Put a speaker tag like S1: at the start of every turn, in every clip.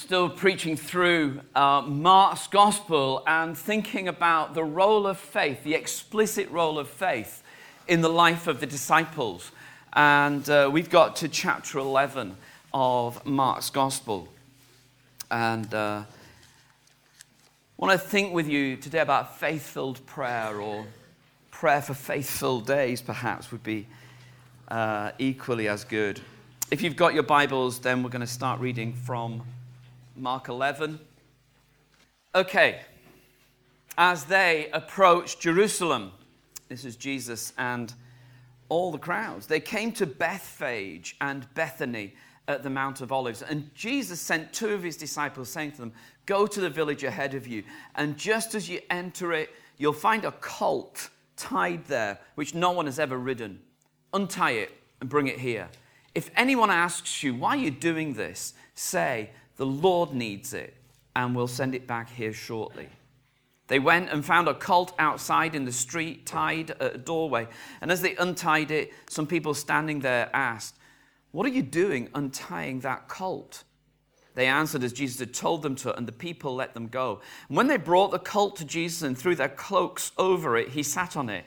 S1: still preaching through uh, Mark's gospel and thinking about the role of faith, the explicit role of faith in the life of the disciples. And uh, we've got to chapter 11 of Mark's gospel. And uh, I want to think with you today about faith filled prayer or prayer for faith filled days, perhaps, would be uh, equally as good. If you've got your Bibles, then we're going to start reading from Mark 11. Okay, as they approached Jerusalem, this is Jesus and all the crowds, they came to Bethphage and Bethany at the Mount of Olives. And Jesus sent two of his disciples, saying to them, Go to the village ahead of you, and just as you enter it, you'll find a colt tied there, which no one has ever ridden. Untie it and bring it here. If anyone asks you, why are you doing this? Say, the Lord needs it, and we'll send it back here shortly. They went and found a colt outside in the street, tied at a doorway. And as they untied it, some people standing there asked, What are you doing untying that colt? They answered as Jesus had told them to, and the people let them go. And when they brought the colt to Jesus and threw their cloaks over it, he sat on it.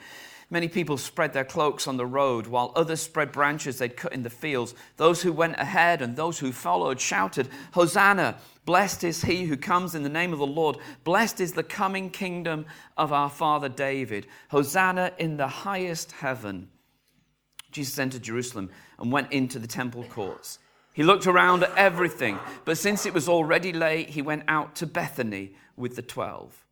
S1: Many people spread their cloaks on the road, while others spread branches they'd cut in the fields. Those who went ahead and those who followed shouted, Hosanna! Blessed is he who comes in the name of the Lord. Blessed is the coming kingdom of our father David. Hosanna in the highest heaven. Jesus entered Jerusalem and went into the temple courts. He looked around at everything, but since it was already late, he went out to Bethany with the twelve.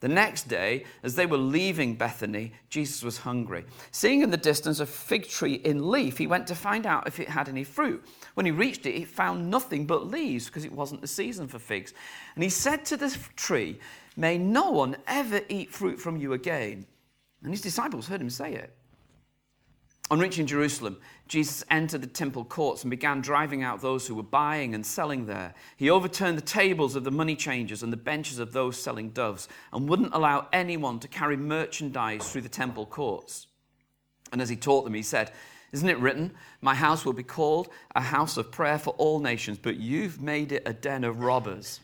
S1: The next day, as they were leaving Bethany, Jesus was hungry. Seeing in the distance a fig tree in leaf, he went to find out if it had any fruit. When he reached it, he found nothing but leaves because it wasn't the season for figs. And he said to the tree, May no one ever eat fruit from you again. And his disciples heard him say it. On reaching Jerusalem, Jesus entered the temple courts and began driving out those who were buying and selling there. He overturned the tables of the money changers and the benches of those selling doves and wouldn't allow anyone to carry merchandise through the temple courts. And as he taught them, he said, Isn't it written, My house will be called a house of prayer for all nations, but you've made it a den of robbers?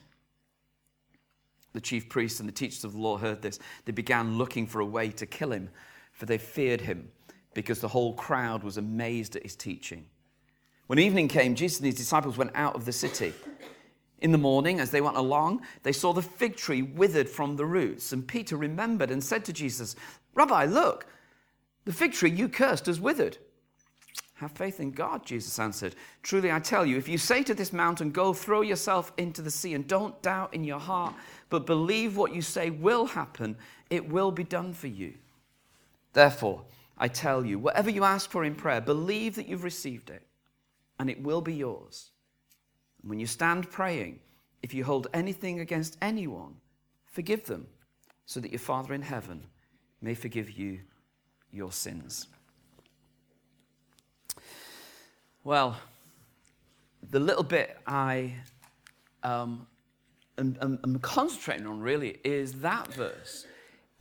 S1: The chief priests and the teachers of the law heard this. They began looking for a way to kill him, for they feared him because the whole crowd was amazed at his teaching. When evening came, Jesus and his disciples went out of the city. In the morning, as they went along, they saw the fig tree withered from the roots. And Peter remembered and said to Jesus, Rabbi, look, the fig tree you cursed has withered. Have faith in God, Jesus answered. Truly, I tell you, if you say to this mountain, Go throw yourself into the sea, and don't doubt in your heart, but believe what you say will happen, it will be done for you. Therefore, I tell you, whatever you ask for in prayer, believe that you've received it, and it will be yours. And when you stand praying, if you hold anything against anyone, forgive them, so that your Father in heaven may forgive you your sins. Well, the little bit I um, am, am, am concentrating on really is that verse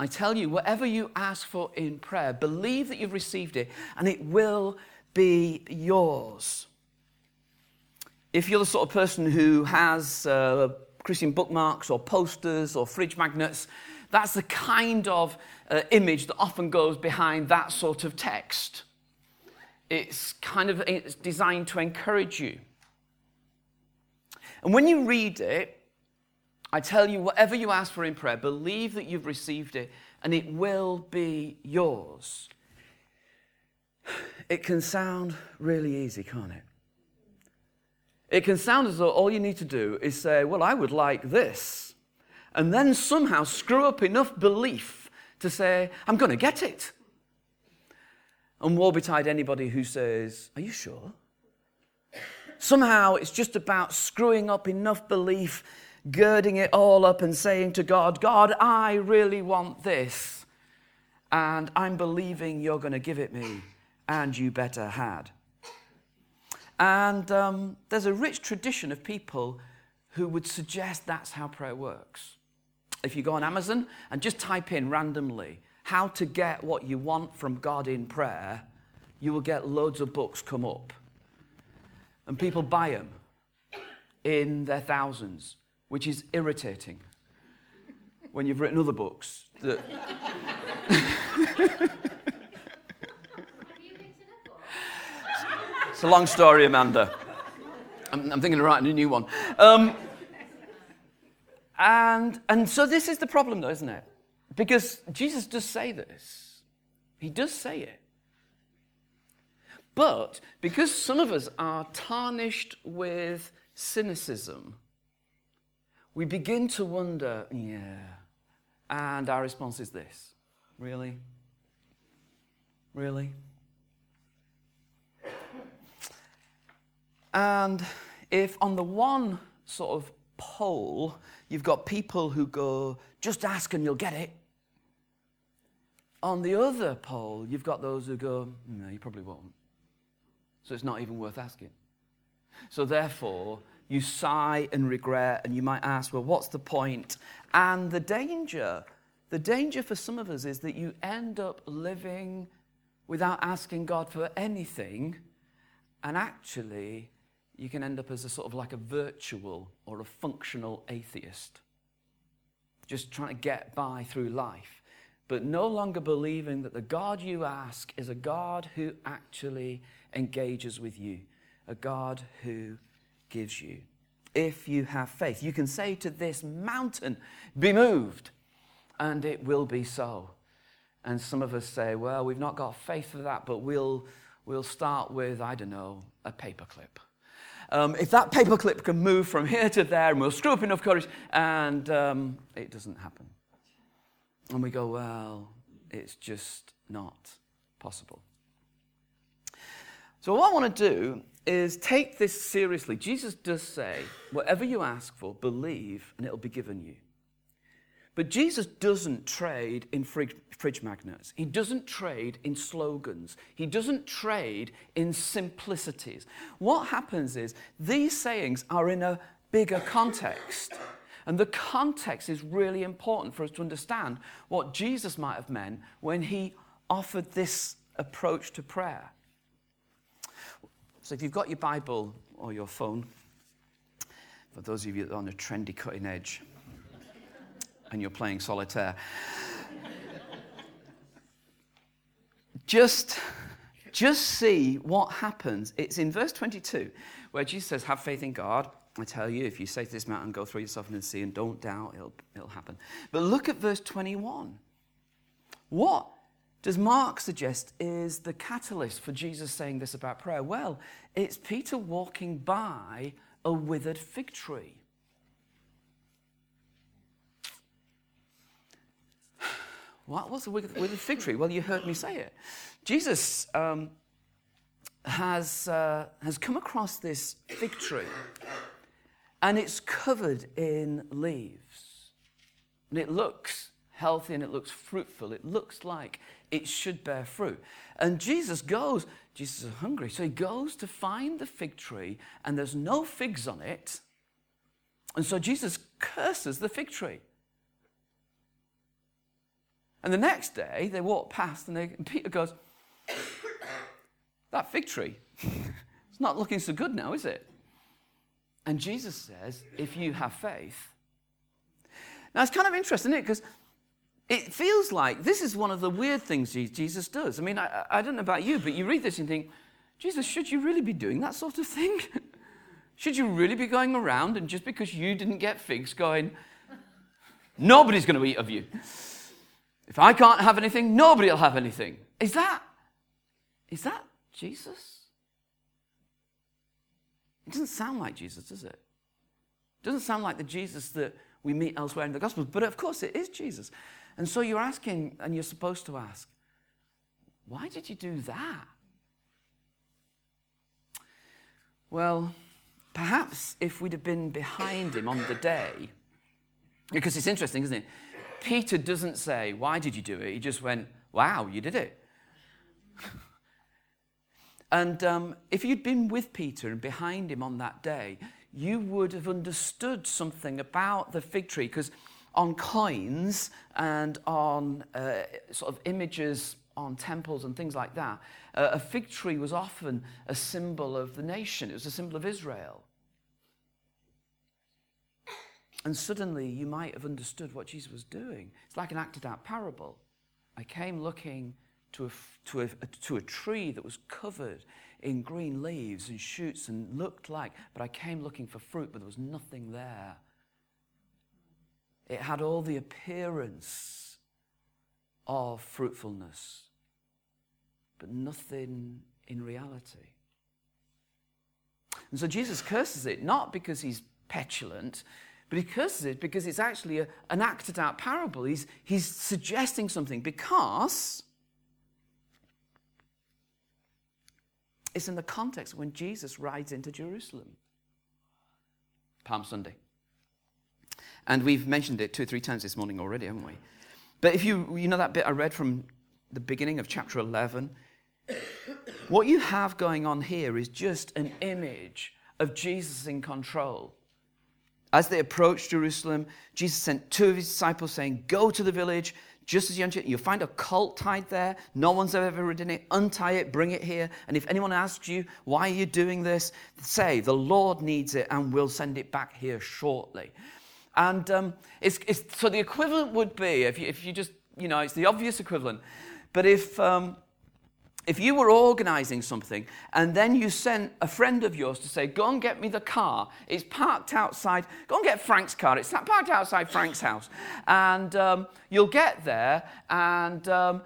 S1: I tell you, whatever you ask for in prayer, believe that you've received it and it will be yours. If you're the sort of person who has uh, Christian bookmarks or posters or fridge magnets, that's the kind of uh, image that often goes behind that sort of text. It's kind of it's designed to encourage you. And when you read it, I tell you, whatever you ask for in prayer, believe that you've received it and it will be yours. It can sound really easy, can't it? It can sound as though all you need to do is say, Well, I would like this. And then somehow screw up enough belief to say, I'm going to get it. And woe betide anybody who says, Are you sure? Somehow it's just about screwing up enough belief girding it all up and saying to God, God, I really want this. And I'm believing you're going to give it me, and you better had. And um, there's a rich tradition of people who would suggest that's how prayer works. If you go on Amazon and just type in randomly how to get what you want from God in prayer, you will get loads of books come up. And people buy them in their thousands, which is irritating when you've written other books that. it's a long story, Amanda. I'm, I'm, thinking of writing a new one. Um, and, and so this is the problem, though, isn't it? Because Jesus does say this. He does say it. But because some of us are tarnished with cynicism, we begin to wonder, yeah. And our response is this Really? Really? And if on the one sort of pole, you've got people who go, just ask and you'll get it. On the other pole, you've got those who go, no, you probably won't. So it's not even worth asking. So therefore, you sigh and regret, and you might ask, well, what's the point? And the danger, the danger for some of us is that you end up living without asking God for anything, and actually, you can end up as a sort of like a virtual or a functional atheist, just trying to get by through life, but no longer believing that the God you ask is a God who actually engages with you, a God who gives you. If you have faith, you can say to this mountain, Be moved, and it will be so. And some of us say, Well, we've not got faith for that, but we'll, we'll start with, I don't know, a paperclip. Um, if that paperclip can move from here to there, and we'll screw up enough courage, and um, it doesn't happen. And we go, Well, it's just not possible. So, what I want to do is take this seriously. Jesus does say, whatever you ask for, believe, and it'll be given you. But Jesus doesn't trade in fridge magnets. He doesn't trade in slogans. He doesn't trade in simplicities. What happens is these sayings are in a bigger context. And the context is really important for us to understand what Jesus might have meant when he offered this approach to prayer. So if you've got your Bible or your phone, for those of you that are on a trendy cutting edge and you're playing solitaire, just, just see what happens. It's in verse 22 where Jesus says, Have faith in God. I tell you, if you say to this mountain, Go throw yourself into the sea, and don't doubt, it'll, it'll happen. But look at verse 21. What does Mark suggest is the catalyst for Jesus saying this about prayer? Well, it's Peter walking by a withered fig tree. What was a withered fig tree? Well, you heard me say it. Jesus um, has, uh, has come across this fig tree, and it's covered in leaves. And it looks healthy and it looks fruitful. It looks like it should bear fruit. And Jesus goes, Jesus is hungry, so he goes to find the fig tree, and there's no figs on it. And so Jesus curses the fig tree. And the next day, they walk past, and, they, and Peter goes, That fig tree, it's not looking so good now, is it? And Jesus says, If you have faith. Now, it's kind of interesting, isn't it? Because it feels like this is one of the weird things Jesus does. I mean, I, I don't know about you, but you read this and think, Jesus, should you really be doing that sort of thing? should you really be going around and just because you didn't get figs going, nobody's going to eat of you? If I can't have anything, nobody will have anything. Is that, is that Jesus? It doesn't sound like Jesus, does it? It doesn't sound like the Jesus that we meet elsewhere in the Gospels, but of course it is Jesus. And so you're asking, and you're supposed to ask, why did you do that? Well, perhaps if we'd have been behind him on the day, because it's interesting, isn't it? Peter doesn't say, Why did you do it? He just went, Wow, you did it. and um, if you'd been with Peter and behind him on that day, you would have understood something about the fig tree because on coins and on uh, sort of images on temples and things like that, uh, a fig tree was often a symbol of the nation, it was a symbol of Israel. And suddenly you might have understood what Jesus was doing. It's like an acted out parable. I came looking to a, to, a, to a tree that was covered in green leaves and shoots and looked like, but I came looking for fruit, but there was nothing there. It had all the appearance of fruitfulness, but nothing in reality. And so Jesus curses it, not because he's petulant, but he curses it because it's actually a, an acted out parable. He's, he's suggesting something because it's in the context when Jesus rides into Jerusalem. Palm Sunday. And we've mentioned it two or three times this morning already, haven't we? But if you, you know that bit I read from the beginning of chapter 11, what you have going on here is just an image of Jesus in control. As they approached Jerusalem, Jesus sent two of his disciples saying, Go to the village, just as you enter, you'll find a colt tied there. No one's ever ridden it. Untie it, bring it here. And if anyone asks you, Why are you doing this? say, The Lord needs it and we'll send it back here shortly. And um, it's, it's, so the equivalent would be, if you, if you just, you know, it's the obvious equivalent. But if, um, if you were organizing something and then you sent a friend of yours to say, Go and get me the car, it's parked outside, go and get Frank's car, it's parked outside Frank's house. And um, you'll get there and um,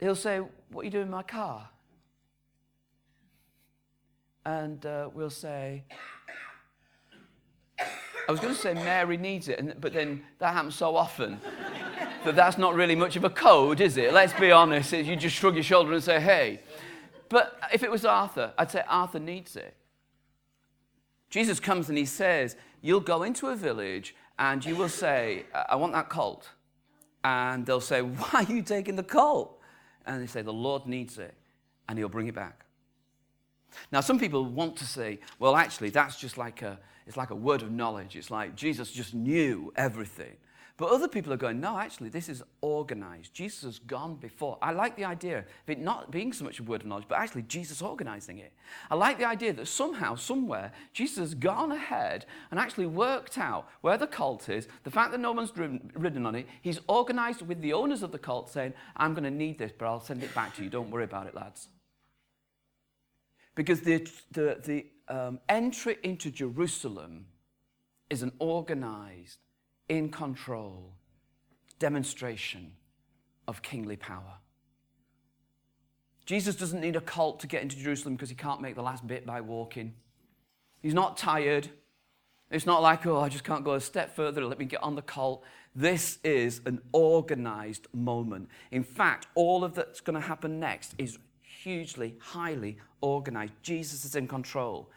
S1: he'll say, What are you doing in my car? And uh, we'll say, I was going to say Mary needs it, but then that happens so often that that's not really much of a code, is it? Let's be honest. You just shrug your shoulder and say, hey. But if it was Arthur, I'd say Arthur needs it. Jesus comes and he says, You'll go into a village and you will say, I want that colt. And they'll say, Why are you taking the colt? And they say, The Lord needs it. And he'll bring it back. Now, some people want to say, Well, actually, that's just like a it's like a word of knowledge. It's like Jesus just knew everything. But other people are going, no, actually, this is organized. Jesus has gone before. I like the idea of it not being so much a word of knowledge, but actually Jesus organizing it. I like the idea that somehow, somewhere, Jesus has gone ahead and actually worked out where the cult is, the fact that no one's ridden on it. He's organized with the owners of the cult saying, I'm going to need this, but I'll send it back to you. Don't worry about it, lads. Because the, the, the um, entry into Jerusalem is an organized, in control demonstration of kingly power. Jesus doesn't need a cult to get into Jerusalem because he can't make the last bit by walking. He's not tired. It's not like, oh, I just can't go a step further, let me get on the cult. This is an organized moment. In fact, all of that's going to happen next is hugely, highly organized. Jesus is in control.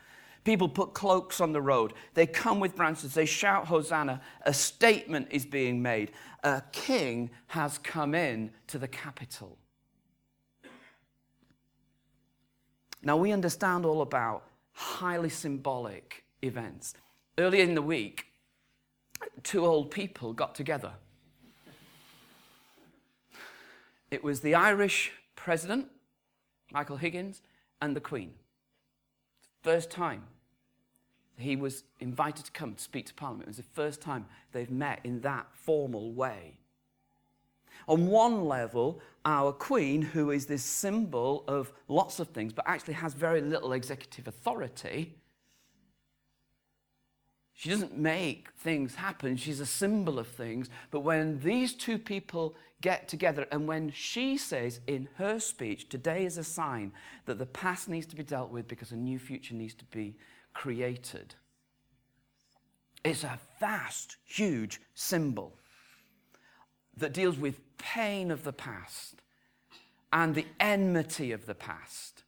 S1: People put cloaks on the road. They come with branches. They shout, Hosanna. A statement is being made. A king has come in to the capital. Now, we understand all about highly symbolic events. Earlier in the week, two old people got together. It was the Irish president, Michael Higgins, and the Queen. First time he was invited to come to speak to Parliament. It was the first time they've met in that formal way. On one level, our Queen, who is this symbol of lots of things, but actually has very little executive authority, she doesn't make things happen. She's a symbol of things. But when these two people get together, and when she says in her speech, today is a sign that the past needs to be dealt with because a new future needs to be created, it's a vast, huge symbol that deals with pain of the past and the enmity of the past.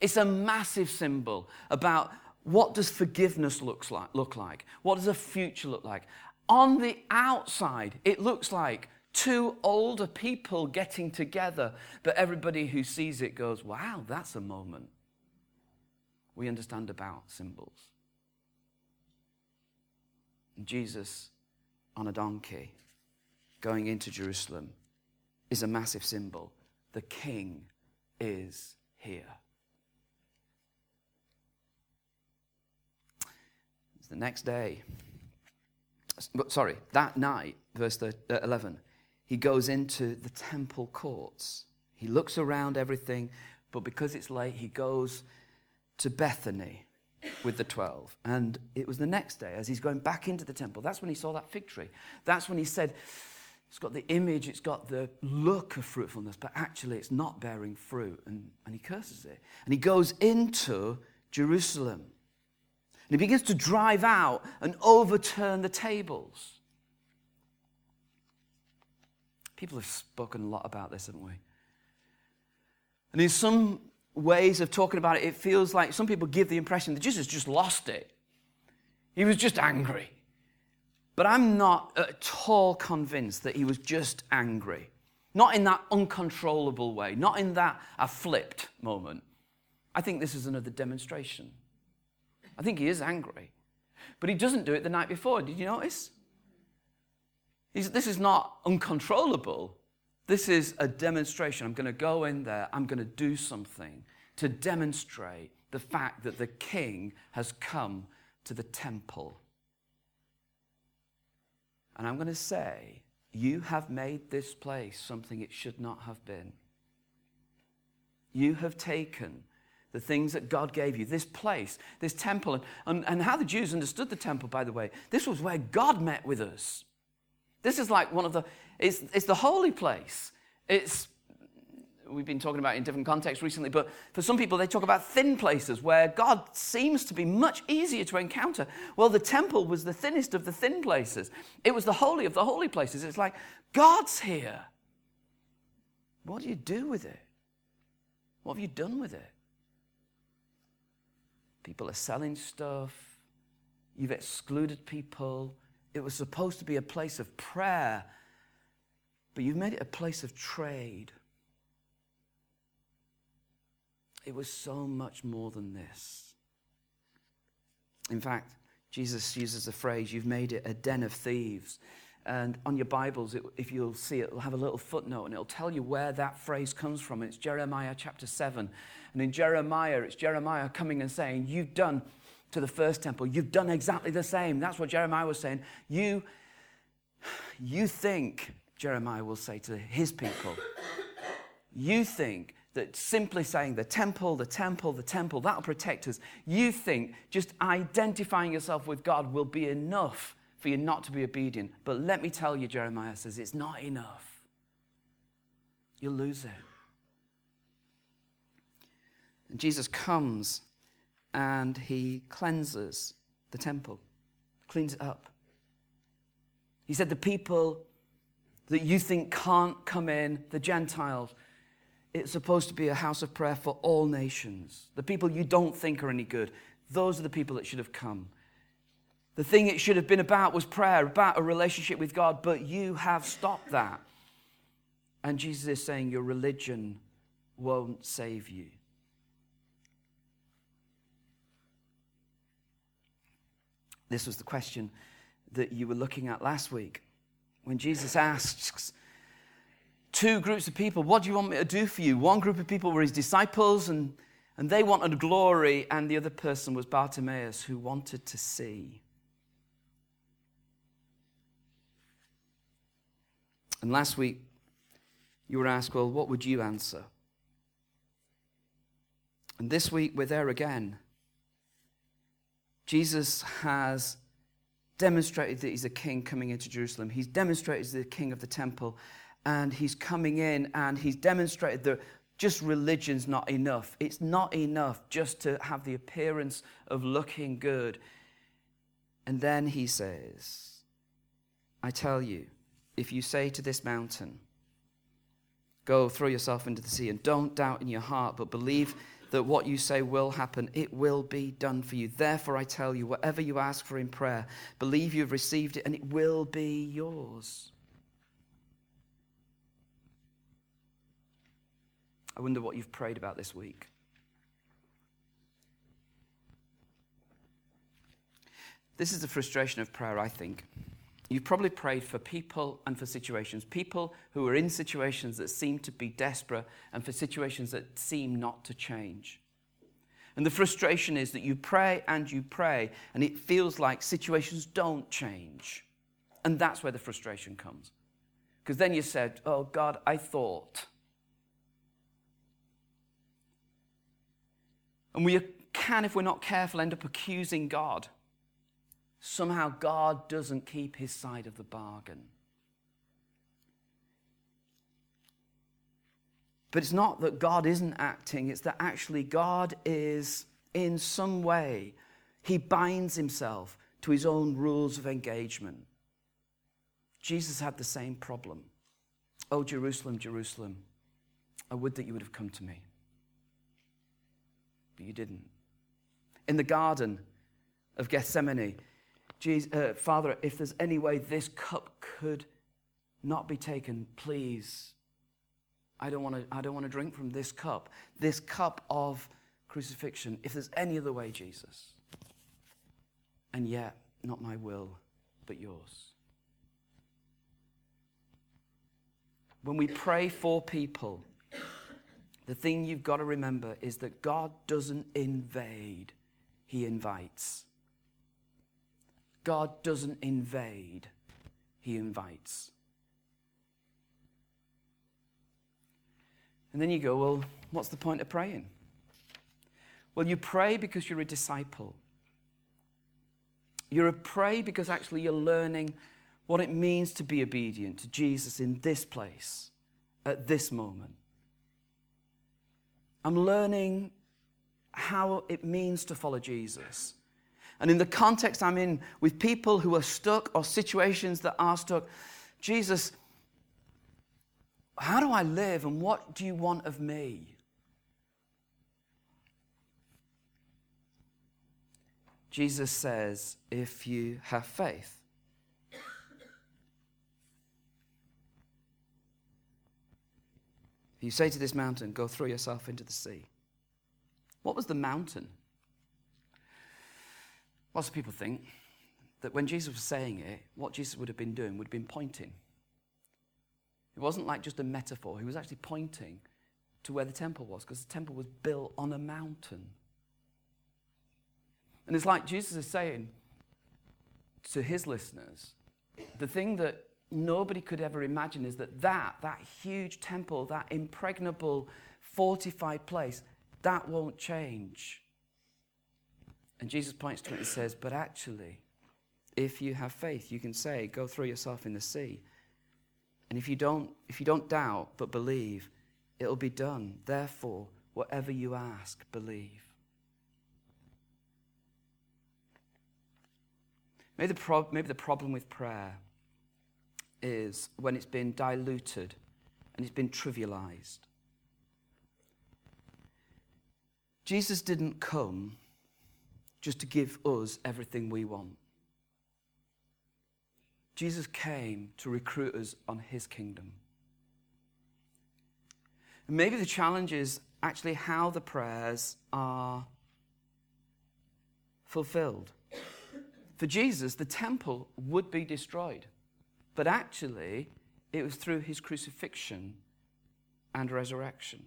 S1: It's a massive symbol about what does forgiveness looks like, look like? What does a future look like? On the outside, it looks like two older people getting together, but everybody who sees it goes, wow, that's a moment. We understand about symbols. Jesus on a donkey going into Jerusalem is a massive symbol. The king is here. It's the next day. Sorry, that night, verse uh, 11, he goes into the temple courts. He looks around everything, but because it's late, he goes to Bethany with the 12. And it was the next day, as he's going back into the temple, that's when he saw that fig tree. That's when he said, it's got the image, it's got the look of fruitfulness, but actually it's not bearing fruit. And, and he curses it. And he goes into Jerusalem. And he begins to drive out and overturn the tables. People have spoken a lot about this, haven't we? And in some ways of talking about it, it feels like some people give the impression that Jesus just lost it. He was just angry. But I'm not at all convinced that he was just angry. Not in that uncontrollable way, not in that I flipped moment. I think this is another demonstration. I think he is angry. But he doesn't do it the night before. Did you notice? He's, this is not uncontrollable. This is a demonstration. I'm going to go in there, I'm going to do something to demonstrate the fact that the king has come to the temple. And I'm going to say, you have made this place something it should not have been. You have taken the things that God gave you, this place, this temple, and, and, how the Jews understood the temple, by the way. This was where God met with us. This is like one of the, it's, it's the holy place. It's we've been talking about in different contexts recently, but for some people, they talk about thin places where God seems to be much easier to encounter. Well, the temple was the thinnest of the thin places, it was the holy of the holy places. It's like, God's here. What do you do with it? What have you done with it? People are selling stuff. You've excluded people. It was supposed to be a place of prayer, but you've made it a place of trade. It was so much more than this. In fact, Jesus uses the phrase, you've made it a den of thieves. And on your Bibles, it, if you'll see it, it'll have a little footnote and it'll tell you where that phrase comes from. It's Jeremiah chapter 7. And in Jeremiah, it's Jeremiah coming and saying, You've done to the first temple, you've done exactly the same. That's what Jeremiah was saying. You, you think, Jeremiah will say to his people, you think that simply saying the temple, the temple, the temple, that'll protect us. You think just identifying yourself with God will be enough for you not to be obedient. But let me tell you, Jeremiah says, it's not enough. You'll lose it. And Jesus comes and he cleanses the temple, cleans it up. He said, The people that you think can't come in, the Gentiles, it's supposed to be a house of prayer for all nations. The people you don't think are any good, those are the people that should have come. The thing it should have been about was prayer, about a relationship with God, but you have stopped that. And Jesus is saying your religion won't save you. This was the question that you were looking at last week when Jesus asks two groups of people. What do you want me to do for you? One group of people were his disciples, and, and they wanted glory, and the other person was Bartimaeus, who wanted to see. And last week, you were asked, well, what would you answer? And this week, we're there again. Jesus has demonstrated that he's a king coming into Jerusalem. He's demonstrated he's the king of the temple and he's coming in and he's demonstrated that just religion's not enough. It's not enough just to have the appearance of looking good. And then he says, I tell you, if you say to this mountain, Go throw yourself into the sea, and don't doubt in your heart, but believe that what you say will happen, it will be done for you. Therefore, I tell you, whatever you ask for in prayer, believe you've received it, and it will be yours. I wonder what you've prayed about this week. This is the frustration of prayer, I think. You've probably prayed for people and for situations, people who are in situations that seem to be desperate and for situations that seem not to change. And the frustration is that you pray and you pray, and it feels like situations don't change. And that's where the frustration comes. Because then you said, Oh, God, I thought. And we can, if we're not careful, end up accusing God. Somehow God doesn't keep his side of the bargain. But it's not that God isn't acting, it's that actually God is, in some way, he binds himself to his own rules of engagement. Jesus had the same problem. Oh, Jerusalem, Jerusalem, I would that you would have come to me. But you didn't. In the Garden of Gethsemane, Jesus, uh, Father, if there's any way this cup could not be taken, please I don't want to, I don't want to drink from this cup, this cup of crucifixion, if there's any other way, Jesus. And yet, not my will, but yours. When we pray for people, the thing you've got to remember is that God doesn't invade, He invites. God doesn't invade, He invites. And then you go, well, what's the point of praying? Well, you pray because you're a disciple. You're a pray because actually you're learning what it means to be obedient to Jesus in this place, at this moment. I'm learning how it means to follow Jesus. And in the context I'm in with people who are stuck or situations that are stuck, Jesus, how do I live and what do you want of me? Jesus says, if you have faith. You say to this mountain, Go throw yourself into the sea. What was the mountain? Lots of people think that when Jesus was saying it, what Jesus would have been doing would have been pointing. It wasn't like just a metaphor, he was actually pointing to where the temple was because the temple was built on a mountain. And it's like Jesus is saying to his listeners the thing that nobody could ever imagine is that that, that huge temple, that impregnable, fortified place, that won't change. And Jesus points to it and says, But actually, if you have faith, you can say, Go throw yourself in the sea. And if you don't, if you don't doubt but believe, it'll be done. Therefore, whatever you ask, believe. Maybe the, pro- maybe the problem with prayer is when it's been diluted and it's been trivialized. Jesus didn't come just to give us everything we want. Jesus came to recruit us on his kingdom. And maybe the challenge is actually how the prayers are fulfilled. For Jesus, the temple would be destroyed, but actually, it was through his crucifixion and resurrection.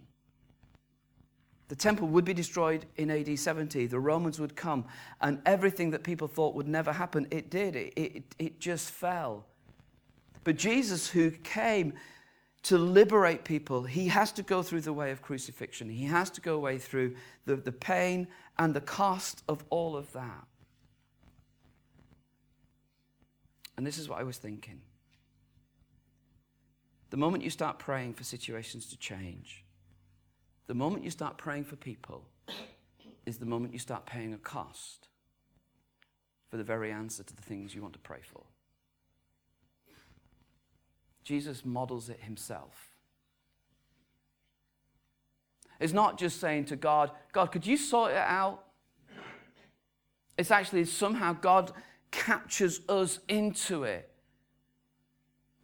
S1: The temple would be destroyed in AD 70. The Romans would come, and everything that people thought would never happen, it did. It, it, it just fell. But Jesus, who came to liberate people, he has to go through the way of crucifixion. He has to go away through the, the pain and the cost of all of that. And this is what I was thinking. The moment you start praying for situations to change, the moment you start praying for people is the moment you start paying a cost for the very answer to the things you want to pray for. Jesus models it himself. It's not just saying to God, God, could you sort it out? It's actually somehow God captures us into it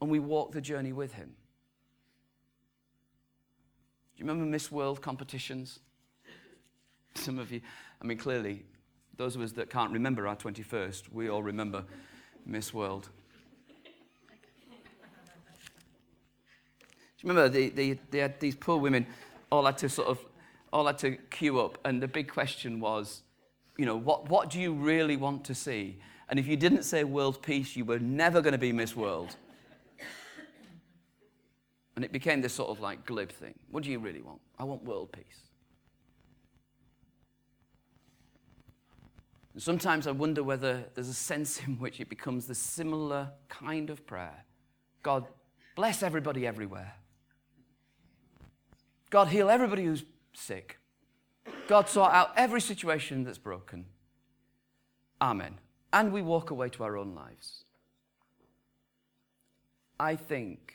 S1: and we walk the journey with him. Do you remember Miss World competitions? Some of you, I mean, clearly, those of us that can't remember our 21st, we all remember Miss World. Do you remember the, the, they had these poor women all had to sort of all had to queue up, and the big question was, you know, what, what do you really want to see? And if you didn't say world peace, you were never going to be Miss World. And it became this sort of like glib thing. What do you really want? I want world peace. And sometimes I wonder whether there's a sense in which it becomes the similar kind of prayer God, bless everybody everywhere. God, heal everybody who's sick. God, sort out every situation that's broken. Amen. And we walk away to our own lives. I think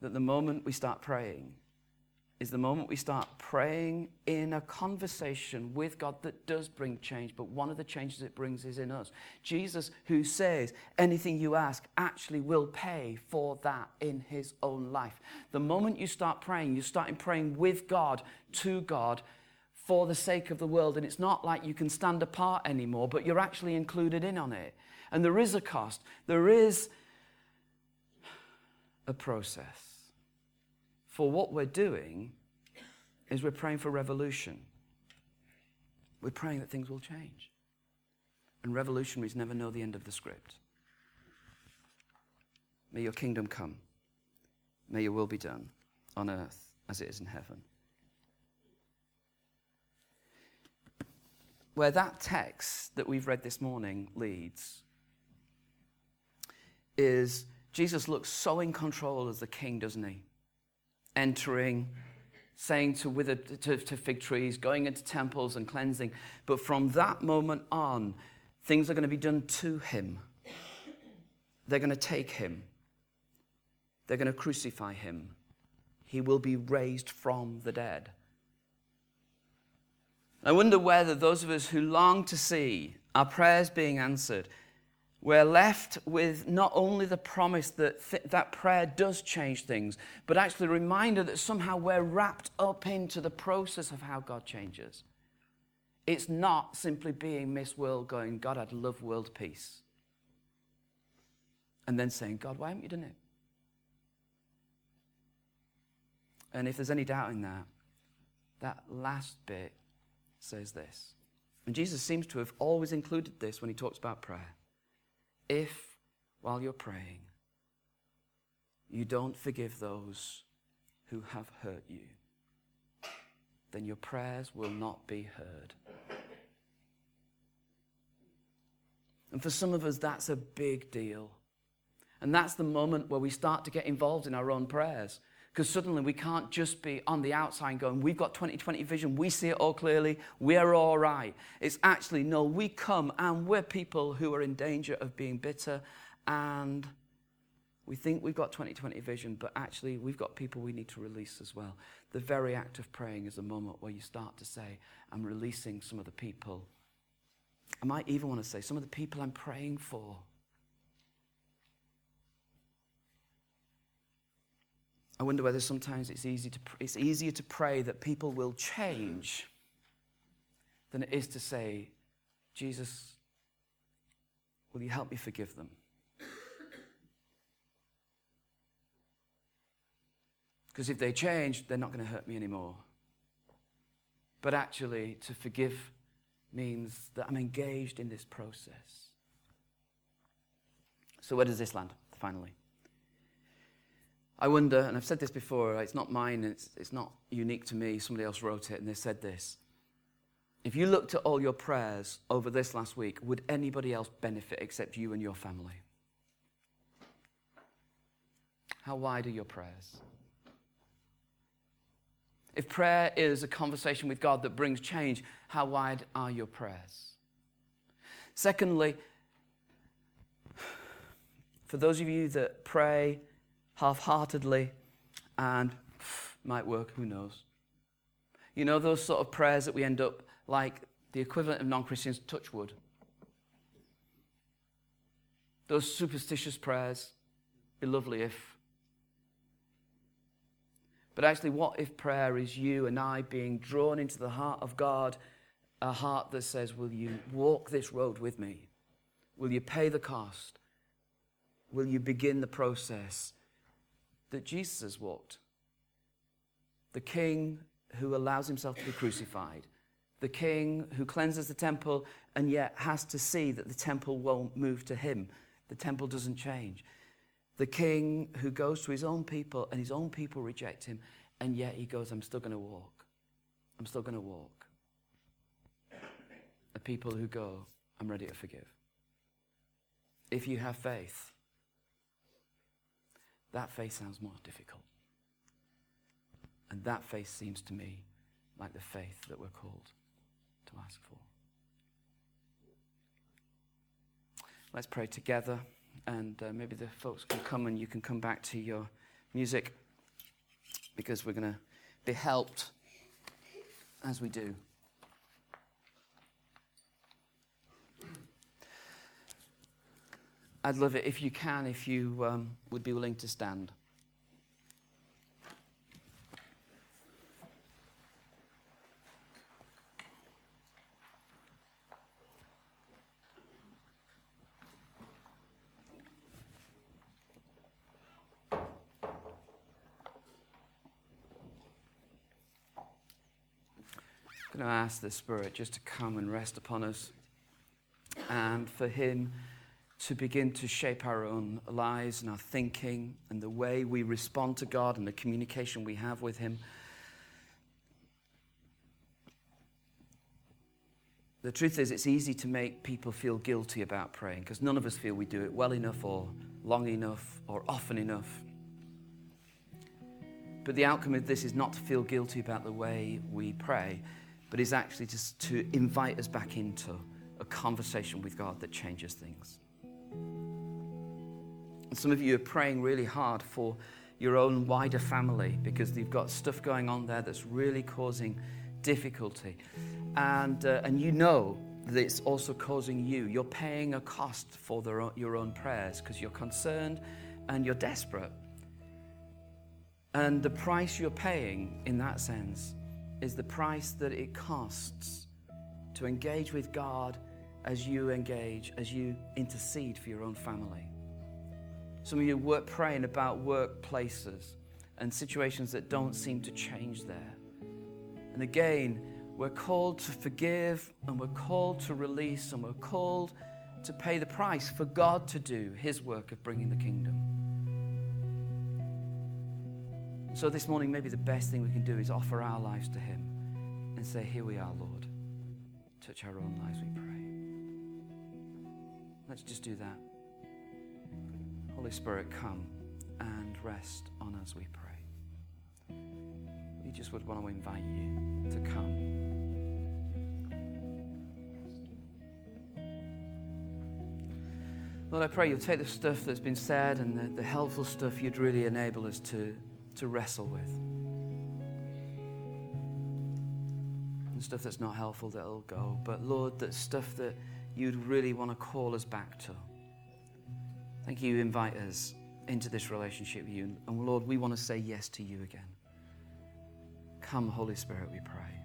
S1: that the moment we start praying is the moment we start praying in a conversation with God that does bring change, but one of the changes it brings is in us. Jesus, who says, anything you ask, actually will pay for that in his own life. The moment you start praying, you start in praying with God, to God, for the sake of the world. And it's not like you can stand apart anymore, but you're actually included in on it. And there is a cost, there is a process for what we're doing is we're praying for revolution. We're praying that things will change. And revolutionaries never know the end of the script. May your kingdom come. May your will be done on earth as it is in heaven. Where that text that we've read this morning leads is Jesus looks so in control as the king, doesn't he? entering, saying to, wither, to, to fig trees, going into temples and cleansing. But from that moment on, things are going to be done to him. They're going to take him. They're going to crucify him. He will be raised from the dead. I wonder whether those of us who long to see our prayers being answered we're left with not only the promise that th- that prayer does change things, but actually a reminder that somehow we're wrapped up into the process of how God changes. It's not simply being Miss World going, God, I'd love world peace. And then saying, God, why haven't you done it? And if there's any doubt in that, that last bit says this. And Jesus seems to have always included this when he talks about prayer if, while you're praying, you don't forgive those who have hurt you, then your prayers will not be heard. And for some of us, that's a big deal. And that's the moment where we start to get involved in our own prayers. Because suddenly we can't just be on the outside going, we've got 2020 vision, we see it all clearly, we're all right. It's actually, no, we come and we're people who are in danger of being bitter and we think we've got 2020 vision, but actually we've got people we need to release as well. The very act of praying is a moment where you start to say, I'm releasing some of the people. I might even want to say, some of the people I'm praying for. I wonder whether sometimes it's, easy to, it's easier to pray that people will change than it is to say, Jesus, will you help me forgive them? Because if they change, they're not going to hurt me anymore. But actually, to forgive means that I'm engaged in this process. So, where does this land, finally? I wonder, and I've said this before, it's not mine, it's, it's not unique to me. Somebody else wrote it and they said this. If you looked at all your prayers over this last week, would anybody else benefit except you and your family? How wide are your prayers? If prayer is a conversation with God that brings change, how wide are your prayers? Secondly, for those of you that pray half heartedly and might work, who knows. You know, those sort of prayers that we end up like the equivalent of non Christians, touch wood. Those superstitious prayers, be lovely if. But actually, what if prayer is you and I being drawn into the heart of God, a heart that says, Will you walk this road with me? Will you pay the cost? Will you begin the process? That Jesus has walked. The king who allows himself to be crucified, the king who cleanses the temple and yet has to see that the temple won't move to him. The temple doesn't change. The king who goes to his own people and his own people reject him, and yet he goes, I'm still going to walk. I'm still going to walk. The people who go, I'm ready to forgive. If you have faith, that faith sounds more difficult. And that faith seems to me like the faith that we're called to ask for. Let's pray together, and uh, maybe the folks can come and you can come back to your music because we're going to be helped as we do. I'd love it if you can, if you um, would be willing to stand. Going to ask the Spirit just to come and rest upon us and for Him to begin to shape our own lives and our thinking and the way we respond to God and the communication we have with Him. The truth is, it's easy to make people feel guilty about praying because none of us feel we do it well enough or long enough or often enough. But the outcome of this is not to feel guilty about the way we pray, but is actually just to invite us back into a conversation with God that changes things. Some of you are praying really hard for your own wider family because you've got stuff going on there that's really causing difficulty. And, uh, and you know that it's also causing you. You're paying a cost for your own prayers because you're concerned and you're desperate. And the price you're paying in that sense is the price that it costs to engage with God as you engage, as you intercede for your own family. Some of you work praying about workplaces and situations that don't seem to change there. And again, we're called to forgive and we're called to release and we're called to pay the price for God to do His work of bringing the kingdom. So this morning, maybe the best thing we can do is offer our lives to Him and say, Here we are, Lord. Touch our own lives, we pray. Let's just do that. Holy Spirit, come and rest on us, we pray. We just would want to invite you to come. Lord, I pray you'll take the stuff that's been said and the, the helpful stuff you'd really enable us to to wrestle with. And stuff that's not helpful that'll go. But Lord, that stuff that you'd really want to call us back to. Thank you, invite us into this relationship with you. And Lord, we want to say yes to you again. Come, Holy Spirit, we pray.